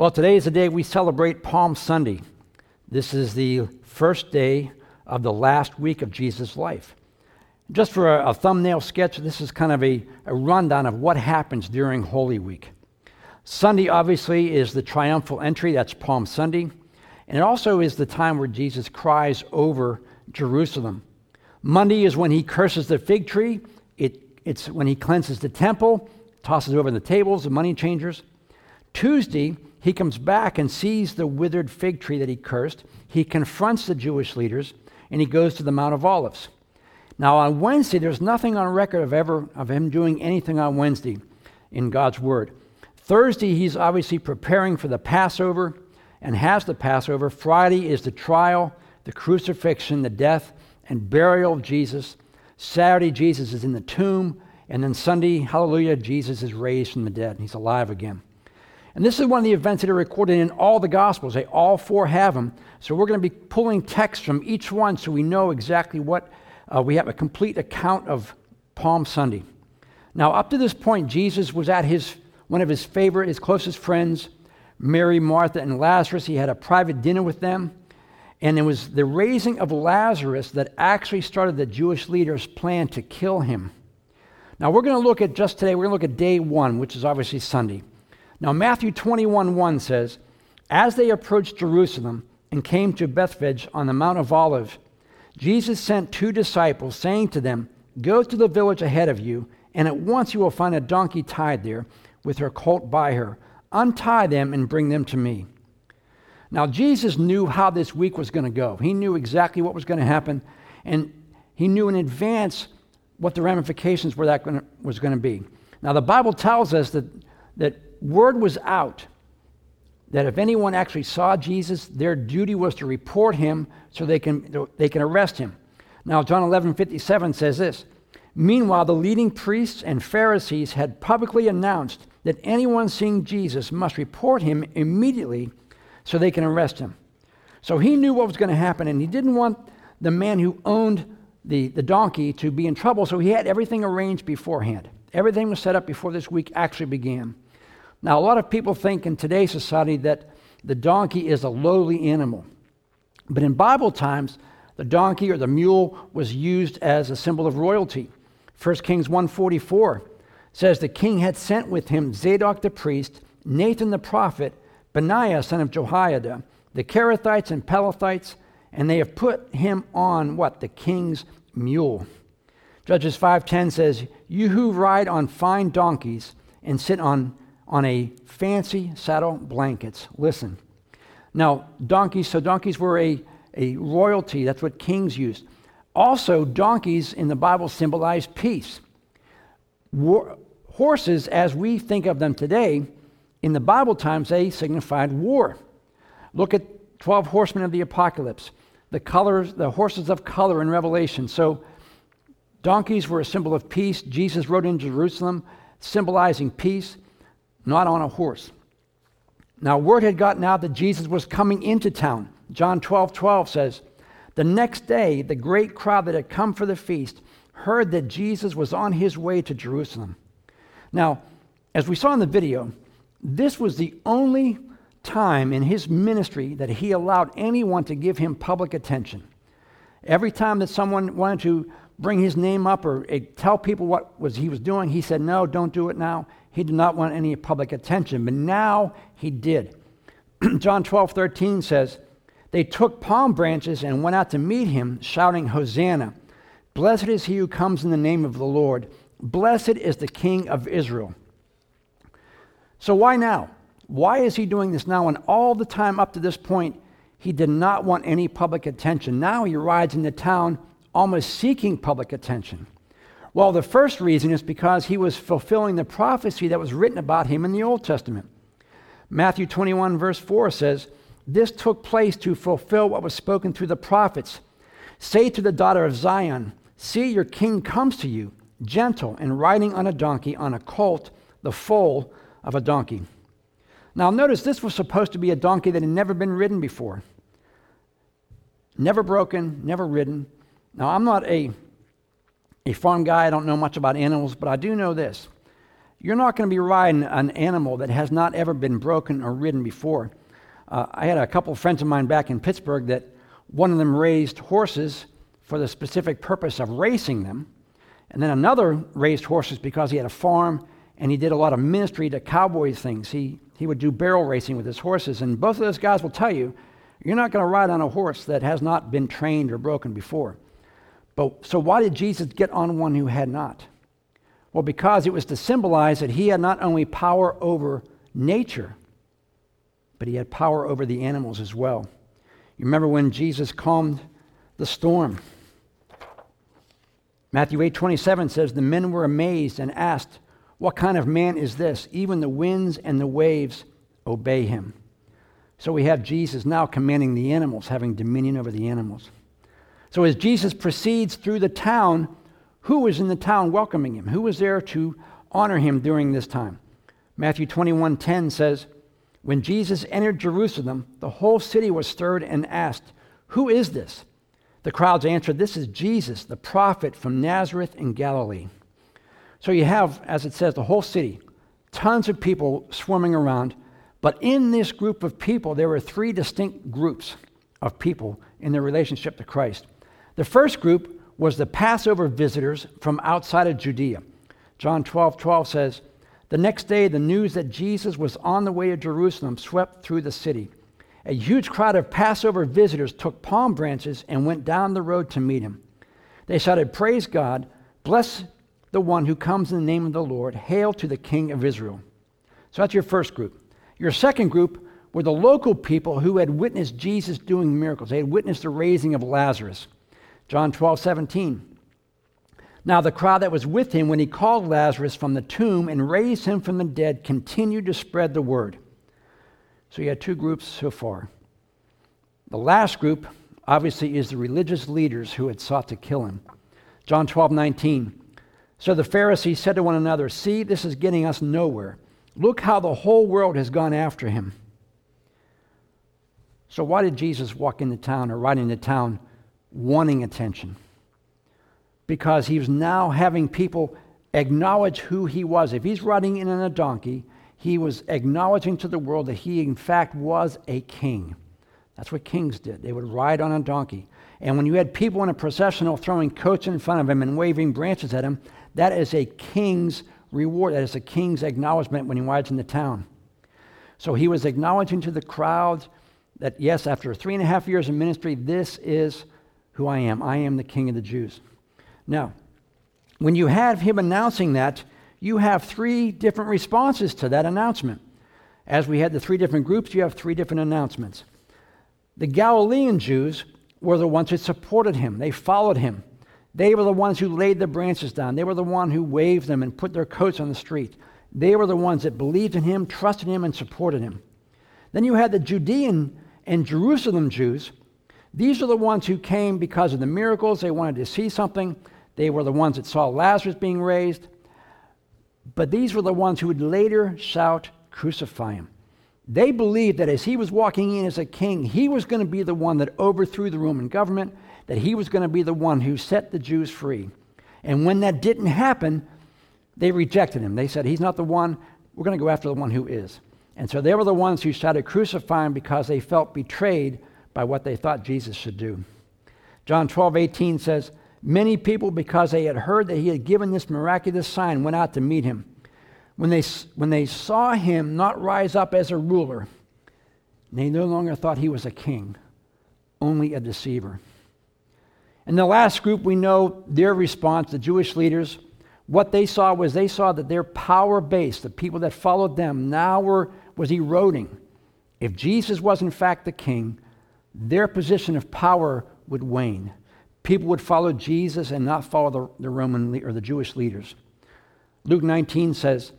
Well, today is the day we celebrate Palm Sunday. This is the first day of the last week of Jesus' life. Just for a, a thumbnail sketch, this is kind of a, a rundown of what happens during Holy Week. Sunday, obviously, is the triumphal entry, that's Palm Sunday. And it also is the time where Jesus cries over Jerusalem. Monday is when he curses the fig tree, it, it's when he cleanses the temple, tosses over the tables, the money changers. Tuesday, he comes back and sees the withered fig tree that he cursed. He confronts the Jewish leaders and he goes to the Mount of Olives. Now, on Wednesday, there's nothing on record of ever of him doing anything on Wednesday in God's Word. Thursday, he's obviously preparing for the Passover and has the Passover. Friday is the trial, the crucifixion, the death, and burial of Jesus. Saturday, Jesus is in the tomb. And then Sunday, hallelujah, Jesus is raised from the dead. He's alive again. And this is one of the events that are recorded in all the Gospels. They all four have them. So we're going to be pulling text from each one so we know exactly what uh, we have a complete account of Palm Sunday. Now, up to this point, Jesus was at his one of his favorite, his closest friends, Mary, Martha, and Lazarus. He had a private dinner with them. And it was the raising of Lazarus that actually started the Jewish leaders' plan to kill him. Now, we're going to look at just today, we're going to look at day one, which is obviously Sunday. Now, Matthew 21 1 says, As they approached Jerusalem and came to Bethphage on the Mount of Olives, Jesus sent two disciples, saying to them, Go to the village ahead of you, and at once you will find a donkey tied there, with her colt by her. Untie them and bring them to me. Now, Jesus knew how this week was going to go. He knew exactly what was going to happen, and he knew in advance what the ramifications were that was going to be. Now, the Bible tells us that, that word was out that if anyone actually saw Jesus, their duty was to report him so they can, they can arrest him. Now, John 11 57 says this Meanwhile, the leading priests and Pharisees had publicly announced that anyone seeing Jesus must report him immediately so they can arrest him. So he knew what was going to happen, and he didn't want the man who owned the, the donkey to be in trouble, so he had everything arranged beforehand. Everything was set up before this week actually began. Now, a lot of people think in today's society that the donkey is a lowly animal. But in Bible times, the donkey or the mule was used as a symbol of royalty. 1 Kings 144 says the king had sent with him Zadok the priest, Nathan the prophet, Benaiah son of Jehoiada, the Kerethites and Pelethites, and they have put him on what? The king's mule. Judges 5:10 says, "You who ride on fine donkeys and sit on on a fancy saddle blankets. Listen. Now, donkeys, so donkeys were a, a royalty. That's what kings used. Also, donkeys in the Bible symbolize peace. War, horses, as we think of them today, in the Bible times, they signified war. Look at 12 horsemen of the apocalypse, the colors, the horses of color in Revelation. So, donkeys were a symbol of peace. Jesus rode in Jerusalem, symbolizing peace not on a horse. Now, word had gotten out that Jesus was coming into town. John 12 12 says, The next day, the great crowd that had come for the feast heard that Jesus was on his way to Jerusalem. Now, as we saw in the video, this was the only time in his ministry that he allowed anyone to give him public attention. Every time that someone wanted to bring his name up or eh, tell people what was he was doing, he said, No, don't do it now. He did not want any public attention, but now he did. John 12, 13 says, They took palm branches and went out to meet him, shouting, Hosanna! Blessed is he who comes in the name of the Lord. Blessed is the King of Israel. So, why now? Why is he doing this now? And all the time up to this point, he did not want any public attention. Now he rides into town almost seeking public attention. Well, the first reason is because he was fulfilling the prophecy that was written about him in the Old Testament. Matthew 21, verse 4 says, This took place to fulfill what was spoken through the prophets. Say to the daughter of Zion, See, your king comes to you, gentle and riding on a donkey, on a colt, the foal of a donkey. Now, notice this was supposed to be a donkey that had never been ridden before. Never broken, never ridden. Now, I'm not a a farm guy, I don't know much about animals, but I do know this. you're not going to be riding an animal that has not ever been broken or ridden before. Uh, I had a couple of friends of mine back in Pittsburgh that one of them raised horses for the specific purpose of racing them, and then another raised horses because he had a farm and he did a lot of ministry to cowboy things. He, he would do barrel racing with his horses, and both of those guys will tell you you're not going to ride on a horse that has not been trained or broken before. But so why did Jesus get on one who had not? Well, because it was to symbolize that he had not only power over nature, but he had power over the animals as well. You remember when Jesus calmed the storm? Matthew 8 27 says, The men were amazed and asked, What kind of man is this? Even the winds and the waves obey him. So we have Jesus now commanding the animals, having dominion over the animals. So as Jesus proceeds through the town, who was in the town welcoming him? Who was there to honor him during this time? Matthew 21:10 says, "When Jesus entered Jerusalem, the whole city was stirred and asked, "Who is this?" The crowds answered, "This is Jesus, the prophet from Nazareth in Galilee." So you have, as it says, the whole city, tons of people swarming around. But in this group of people, there were three distinct groups of people in their relationship to Christ. The first group was the Passover visitors from outside of Judea. John 12 12 says, The next day, the news that Jesus was on the way to Jerusalem swept through the city. A huge crowd of Passover visitors took palm branches and went down the road to meet him. They shouted, Praise God, bless the one who comes in the name of the Lord, hail to the King of Israel. So that's your first group. Your second group were the local people who had witnessed Jesus doing miracles. They had witnessed the raising of Lazarus. John 12, 17. Now, the crowd that was with him when he called Lazarus from the tomb and raised him from the dead continued to spread the word. So you had two groups so far. The last group, obviously, is the religious leaders who had sought to kill him. John 12, 19. So the Pharisees said to one another, See, this is getting us nowhere. Look how the whole world has gone after him. So, why did Jesus walk into town or ride into town wanting attention because he was now having people acknowledge who he was. If he's riding in on a donkey, he was acknowledging to the world that he, in fact, was a king. That's what kings did. They would ride on a donkey. And when you had people in a processional throwing coats in front of him and waving branches at him, that is a king's reward. That is a king's acknowledgement when he rides in the town. So he was acknowledging to the crowd that, yes, after three and a half years of ministry, this is who I am. I am the King of the Jews. Now, when you have him announcing that, you have three different responses to that announcement. As we had the three different groups, you have three different announcements. The Galilean Jews were the ones who supported him, they followed him. They were the ones who laid the branches down. They were the ones who waved them and put their coats on the street. They were the ones that believed in him, trusted him, and supported him. Then you had the Judean and Jerusalem Jews these are the ones who came because of the miracles. They wanted to see something. They were the ones that saw Lazarus being raised. But these were the ones who would later shout, Crucify him. They believed that as he was walking in as a king, he was going to be the one that overthrew the Roman government, that he was going to be the one who set the Jews free. And when that didn't happen, they rejected him. They said, He's not the one. We're going to go after the one who is. And so they were the ones who shouted, Crucify him because they felt betrayed by what they thought Jesus should do. John 12, 18 says, Many people, because they had heard that he had given this miraculous sign, went out to meet him. When they, when they saw him not rise up as a ruler, they no longer thought he was a king, only a deceiver. And the last group, we know their response, the Jewish leaders, what they saw was they saw that their power base, the people that followed them, now were, was eroding. If Jesus was in fact the king, their position of power would wane. People would follow Jesus and not follow the, the Roman or the Jewish leaders. Luke 19 says,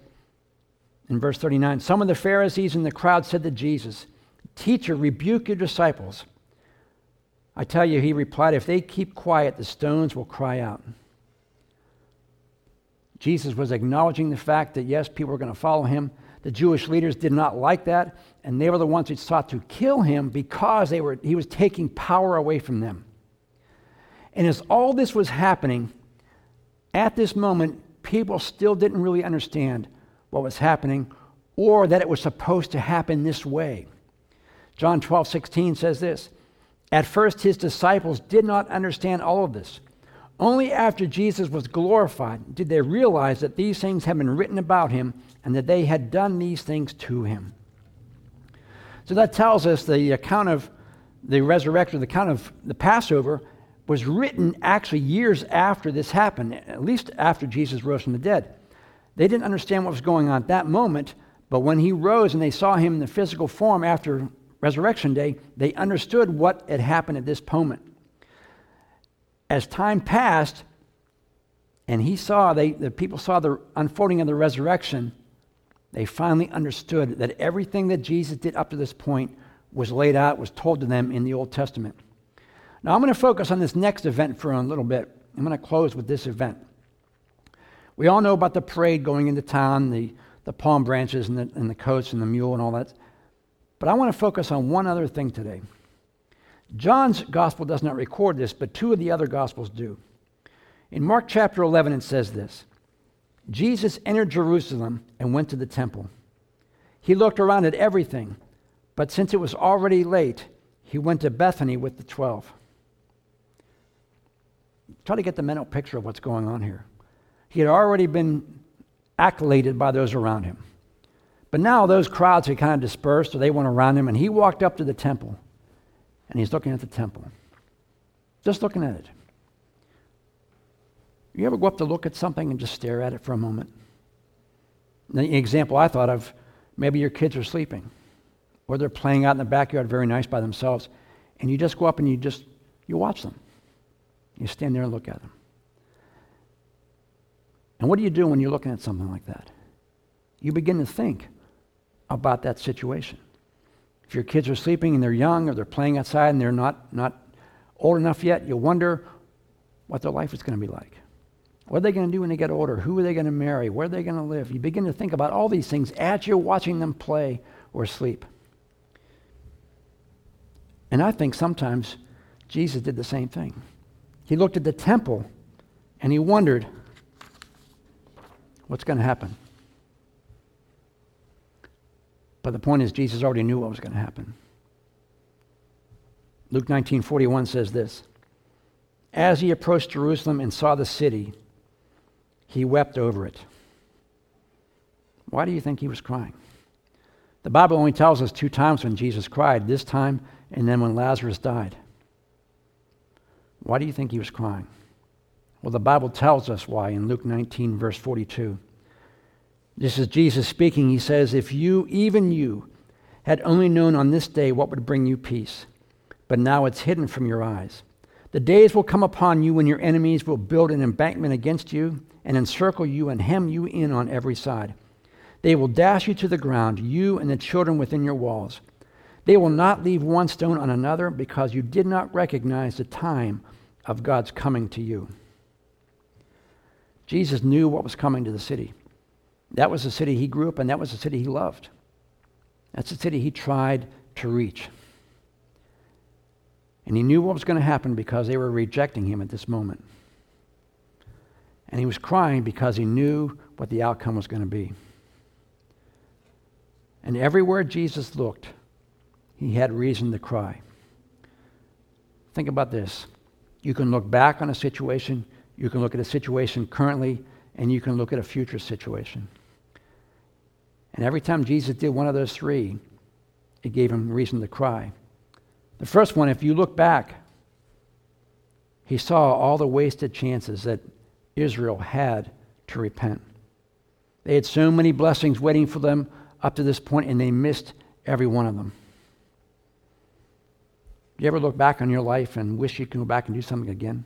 in verse 39, some of the Pharisees in the crowd said to Jesus, Teacher, rebuke your disciples. I tell you, he replied, if they keep quiet, the stones will cry out. Jesus was acknowledging the fact that, yes, people were going to follow him. The Jewish leaders did not like that and they were the ones who sought to kill him because they were, he was taking power away from them. And as all this was happening, at this moment, people still didn't really understand what was happening or that it was supposed to happen this way. John 12, 16 says this At first, his disciples did not understand all of this. Only after Jesus was glorified did they realize that these things had been written about him and that they had done these things to him. So that tells us the account of the resurrection, the account of the Passover, was written actually years after this happened, at least after Jesus rose from the dead. They didn't understand what was going on at that moment, but when he rose and they saw him in the physical form after resurrection day, they understood what had happened at this moment. As time passed, and he saw, they, the people saw the unfolding of the resurrection, they finally understood that everything that Jesus did up to this point was laid out, was told to them in the Old Testament. Now, I'm going to focus on this next event for a little bit. I'm going to close with this event. We all know about the parade going into town, the, the palm branches and the, and the coats and the mule and all that. But I want to focus on one other thing today. John's gospel does not record this, but two of the other gospels do. In Mark chapter 11, it says this Jesus entered Jerusalem and went to the temple. He looked around at everything, but since it was already late, he went to Bethany with the twelve. Try to get the mental picture of what's going on here. He had already been accoladed by those around him. But now those crowds had kind of dispersed, or they went around him, and he walked up to the temple, and he's looking at the temple. Just looking at it. You ever go up to look at something and just stare at it for a moment? The example I thought of maybe your kids are sleeping, or they're playing out in the backyard very nice by themselves, and you just go up and you just you watch them. You stand there and look at them. And what do you do when you're looking at something like that? You begin to think about that situation. If your kids are sleeping and they're young or they're playing outside and they're not, not old enough yet, you wonder what their life is going to be like. What are they going to do when they get older? Who are they going to marry? Where are they going to live? You begin to think about all these things as you're watching them play or sleep. And I think sometimes Jesus did the same thing. He looked at the temple and he wondered what's going to happen. But the point is, Jesus already knew what was going to happen. Luke 19:41 says this: As he approached Jerusalem and saw the city, he wept over it. Why do you think he was crying? The Bible only tells us two times when Jesus cried, this time and then when Lazarus died. Why do you think he was crying? Well, the Bible tells us why in Luke 19, verse 42. This is Jesus speaking. He says, If you, even you, had only known on this day what would bring you peace, but now it's hidden from your eyes. The days will come upon you when your enemies will build an embankment against you and encircle you and hem you in on every side. They will dash you to the ground, you and the children within your walls. They will not leave one stone on another because you did not recognize the time of God's coming to you. Jesus knew what was coming to the city. That was the city he grew up in, that was the city he loved. That's the city he tried to reach. And he knew what was going to happen because they were rejecting him at this moment. And he was crying because he knew what the outcome was going to be. And everywhere Jesus looked, he had reason to cry. Think about this. You can look back on a situation, you can look at a situation currently, and you can look at a future situation. And every time Jesus did one of those three, it gave him reason to cry. The first one, if you look back, he saw all the wasted chances that Israel had to repent. They had so many blessings waiting for them up to this point, and they missed every one of them. You ever look back on your life and wish you could go back and do something again?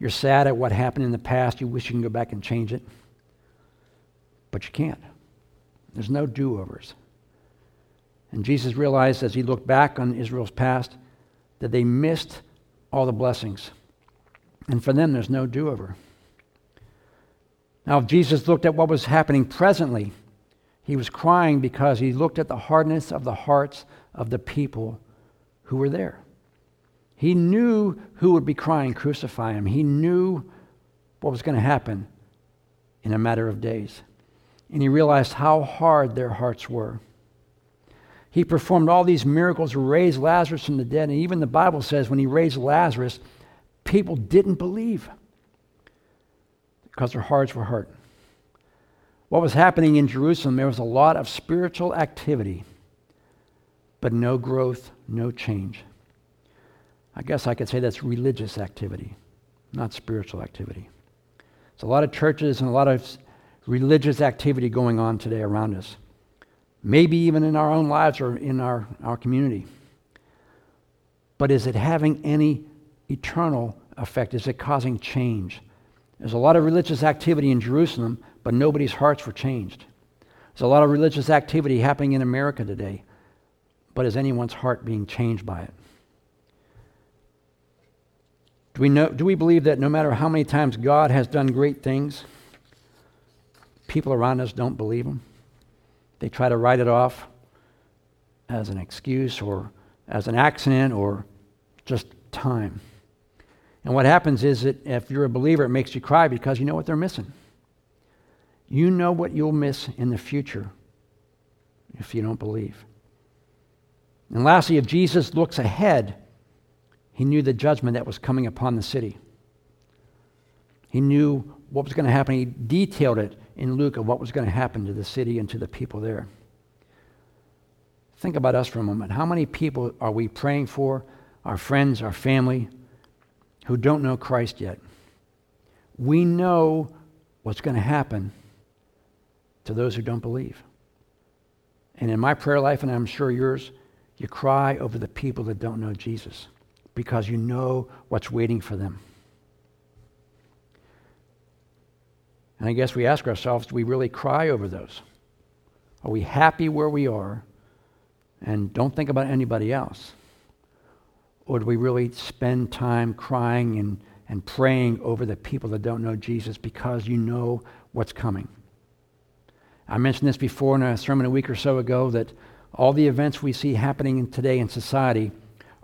You're sad at what happened in the past. You wish you can go back and change it. But you can't. There's no do overs. And Jesus realized as he looked back on Israel's past that they missed all the blessings. And for them, there's no do over. Now, if Jesus looked at what was happening presently, he was crying because he looked at the hardness of the hearts of the people who were there. He knew who would be crying, crucify him. He knew what was going to happen in a matter of days. and he realized how hard their hearts were. He performed all these miracles, raised Lazarus from the dead, and even the Bible says when he raised Lazarus, people didn't believe because their hearts were hurt. What was happening in Jerusalem, there was a lot of spiritual activity, but no growth, no change. I guess I could say that's religious activity, not spiritual activity. There's a lot of churches and a lot of religious activity going on today around us, maybe even in our own lives or in our, our community. But is it having any eternal effect? Is it causing change? There's a lot of religious activity in Jerusalem, but nobody's hearts were changed. There's a lot of religious activity happening in America today, but is anyone's heart being changed by it? Do we, know, do we believe that no matter how many times God has done great things, people around us don't believe him? They try to write it off as an excuse or as an accident or just time. And what happens is that if you're a believer, it makes you cry because you know what they're missing. You know what you'll miss in the future if you don't believe. And lastly, if Jesus looks ahead, he knew the judgment that was coming upon the city. He knew what was going to happen. He detailed it in Luke of what was going to happen to the city and to the people there. Think about us for a moment. How many people are we praying for, our friends, our family, who don't know Christ yet? We know what's going to happen to those who don't believe. And in my prayer life, and I'm sure yours, you cry over the people that don't know Jesus because you know what's waiting for them. And I guess we ask ourselves do we really cry over those? Are we happy where we are and don't think about anybody else? Or do we really spend time crying and, and praying over the people that don't know Jesus because you know what's coming? I mentioned this before in a sermon a week or so ago that all the events we see happening today in society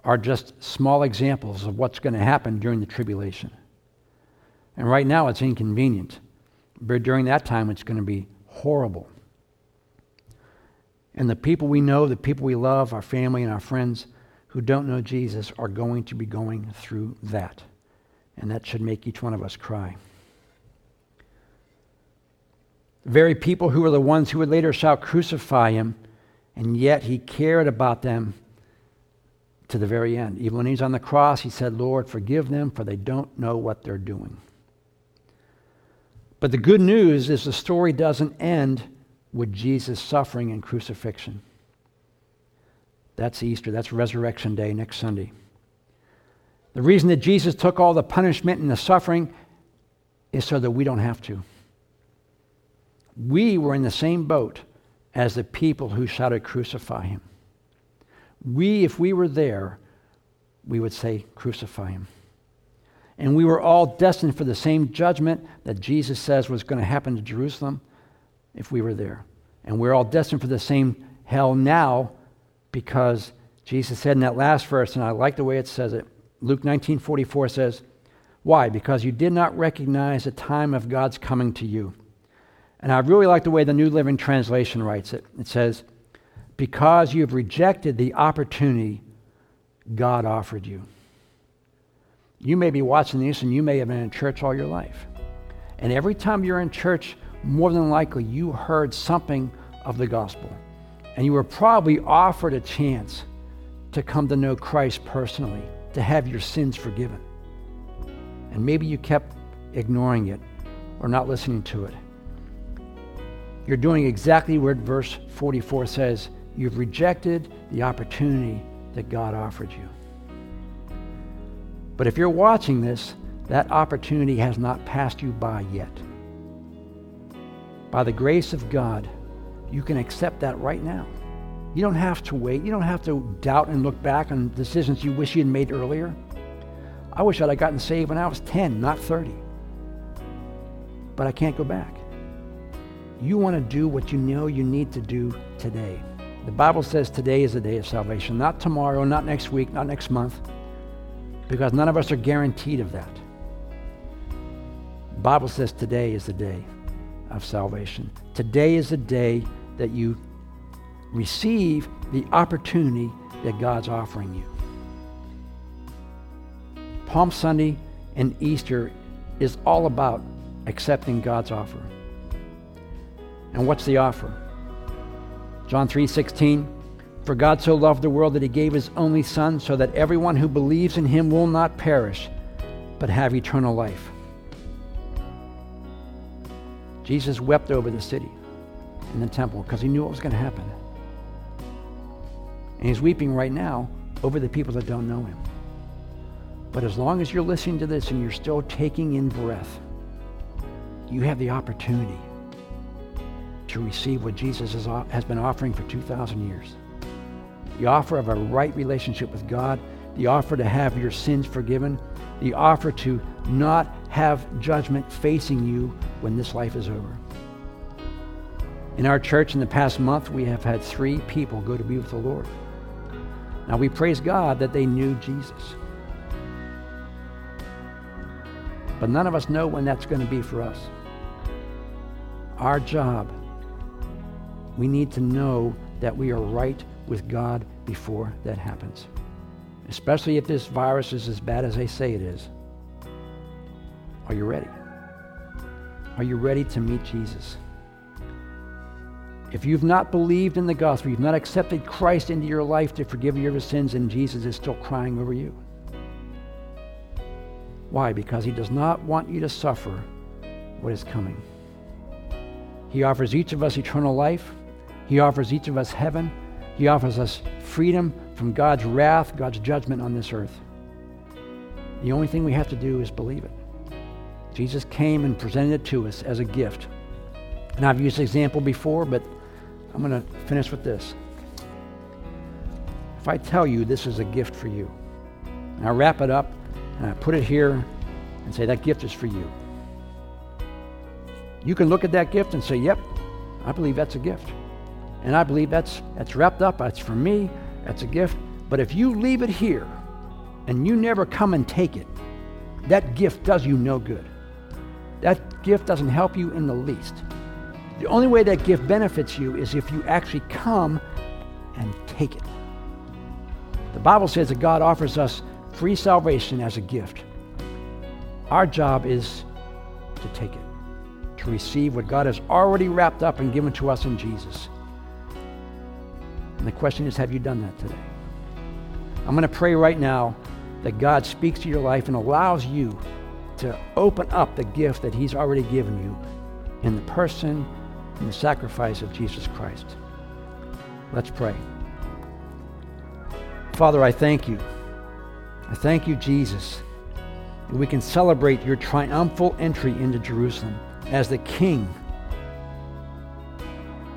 are just small examples of what's going to happen during the tribulation. And right now it's inconvenient, but during that time it's going to be horrible. And the people we know, the people we love, our family and our friends who don't know Jesus are going to be going through that. And that should make each one of us cry. The very people who were the ones who would later shall crucify him, and yet he cared about them to the very end. Even when he's on the cross, he said, Lord, forgive them, for they don't know what they're doing. But the good news is the story doesn't end with Jesus' suffering and crucifixion. That's Easter. That's Resurrection Day next Sunday. The reason that Jesus took all the punishment and the suffering is so that we don't have to. We were in the same boat as the people who shouted, Crucify him. We, if we were there, we would say, Crucify him. And we were all destined for the same judgment that Jesus says was going to happen to Jerusalem if we were there. And we're all destined for the same hell now because Jesus said in that last verse, and I like the way it says it. Luke 19:44 says, "Why? Because you did not recognize the time of God's coming to you." And I really like the way the New Living Translation writes it. It says, because you've rejected the opportunity God offered you. You may be watching this and you may have been in church all your life. And every time you're in church, more than likely you heard something of the gospel. And you were probably offered a chance to come to know Christ personally, to have your sins forgiven. And maybe you kept ignoring it or not listening to it. You're doing exactly what verse 44 says You've rejected the opportunity that God offered you. But if you're watching this, that opportunity has not passed you by yet. By the grace of God, you can accept that right now. You don't have to wait. You don't have to doubt and look back on decisions you wish you had made earlier. I wish I'd have gotten saved when I was 10, not 30. But I can't go back. You want to do what you know you need to do today. The Bible says today is the day of salvation, not tomorrow, not next week, not next month, because none of us are guaranteed of that. The Bible says today is the day of salvation. Today is the day that you receive the opportunity that God's offering you. Palm Sunday and Easter is all about accepting God's offer. And what's the offer? John 3:16 For God so loved the world that he gave his only son so that everyone who believes in him will not perish but have eternal life. Jesus wept over the city in the temple because he knew what was going to happen. And he's weeping right now over the people that don't know him. But as long as you're listening to this and you're still taking in breath, you have the opportunity to receive what Jesus has, been offering for 2,000 years. The offer of a right relationship with God, the offer to have your sins forgiven, the offer to not have judgment facing you when this life is over. In our church in the past month, we have had three people go to be with the Lord. Now we praise God that they knew Jesus. But none of us know when that's going to be for us. Our job, we need to know that we are right with God before that happens. Especially if this virus is as bad as they say it is. Are you ready? Are you ready to meet Jesus? If you've not believed in the gospel, you've not accepted Christ into your life to forgive your sins, and Jesus is still crying over you. Why? Because he does not want you to suffer what is coming. He offers each of us eternal life. He offers each of us heaven. He offers us freedom from God's wrath, God's judgment on this earth. The only thing we have to do is believe it. Jesus came and presented it to us as a gift. And I've used example before, but I'm going to finish with this. If I tell you this is a gift for you, and I wrap it up and I put it here and say, that gift is for you. You can look at that gift and say, yep, I believe that's a gift. And I believe that's, that's wrapped up, that's for me, that's a gift. But if you leave it here and you never come and take it, that gift does you no good. That gift doesn't help you in the least. The only way that gift benefits you is if you actually come and take it. The Bible says that God offers us free salvation as a gift. Our job is to take it, to receive what God has already wrapped up and given to us in Jesus. And the question is have you done that today? I'm going to pray right now that God speaks to your life and allows you to open up the gift that He's already given you in the person and the sacrifice of Jesus Christ. Let's pray. Father, I thank you. I thank you, Jesus, that we can celebrate your triumphal entry into Jerusalem as the King.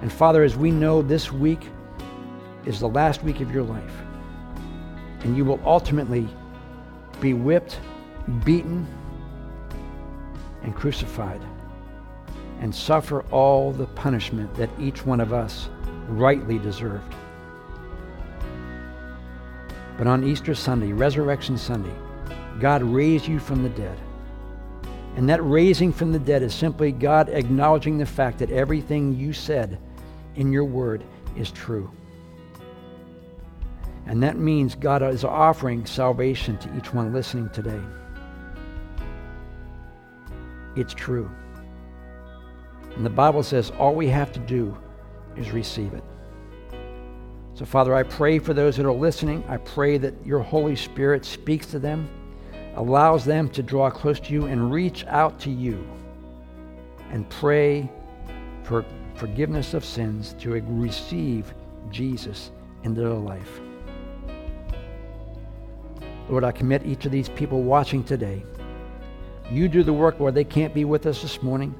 And Father, as we know this week is the last week of your life, and you will ultimately be whipped, beaten, and crucified, and suffer all the punishment that each one of us rightly deserved. But on Easter Sunday, Resurrection Sunday, God raised you from the dead. And that raising from the dead is simply God acknowledging the fact that everything you said in your word is true. And that means God is offering salvation to each one listening today. It's true. And the Bible says all we have to do is receive it. So, Father, I pray for those that are listening. I pray that your Holy Spirit speaks to them, allows them to draw close to you and reach out to you and pray for forgiveness of sins to receive Jesus into their life. Lord, I commit each of these people watching today. You do the work, Lord. They can't be with us this morning.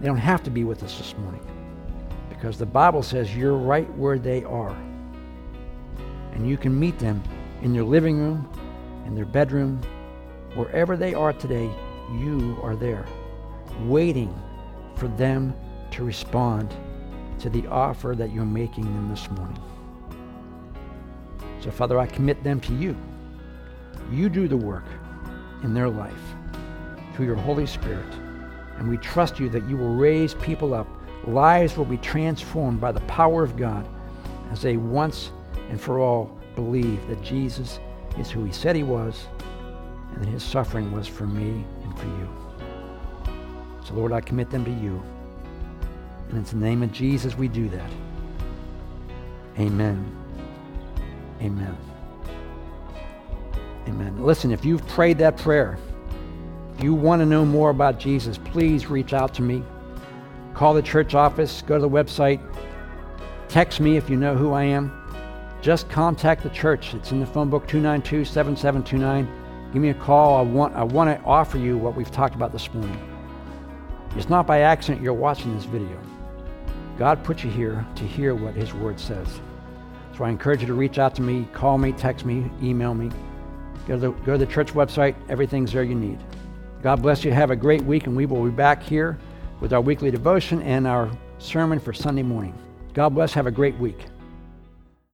They don't have to be with us this morning because the Bible says you're right where they are. And you can meet them in their living room, in their bedroom, wherever they are today, you are there, waiting for them to respond to the offer that you're making them this morning. So, Father, I commit them to you. You do the work in their life through your Holy Spirit. And we trust you that you will raise people up. Lives will be transformed by the power of God as they once and for all believe that Jesus is who he said he was and that his suffering was for me and for you. So, Lord, I commit them to you. And it's in the name of Jesus we do that. Amen. Amen. Amen. Listen, if you've prayed that prayer, you want to know more about Jesus, please reach out to me. Call the church office, go to the website, text me if you know who I am. Just contact the church. It's in the phone book 292 7729. Give me a call. I want, I want to offer you what we've talked about this morning. It's not by accident you're watching this video. God put you here to hear what His Word says. So I encourage you to reach out to me, call me, text me, email me. Go to the, go to the church website. Everything's there you need. God bless you. Have a great week, and we will be back here with our weekly devotion and our sermon for Sunday morning. God bless. Have a great week.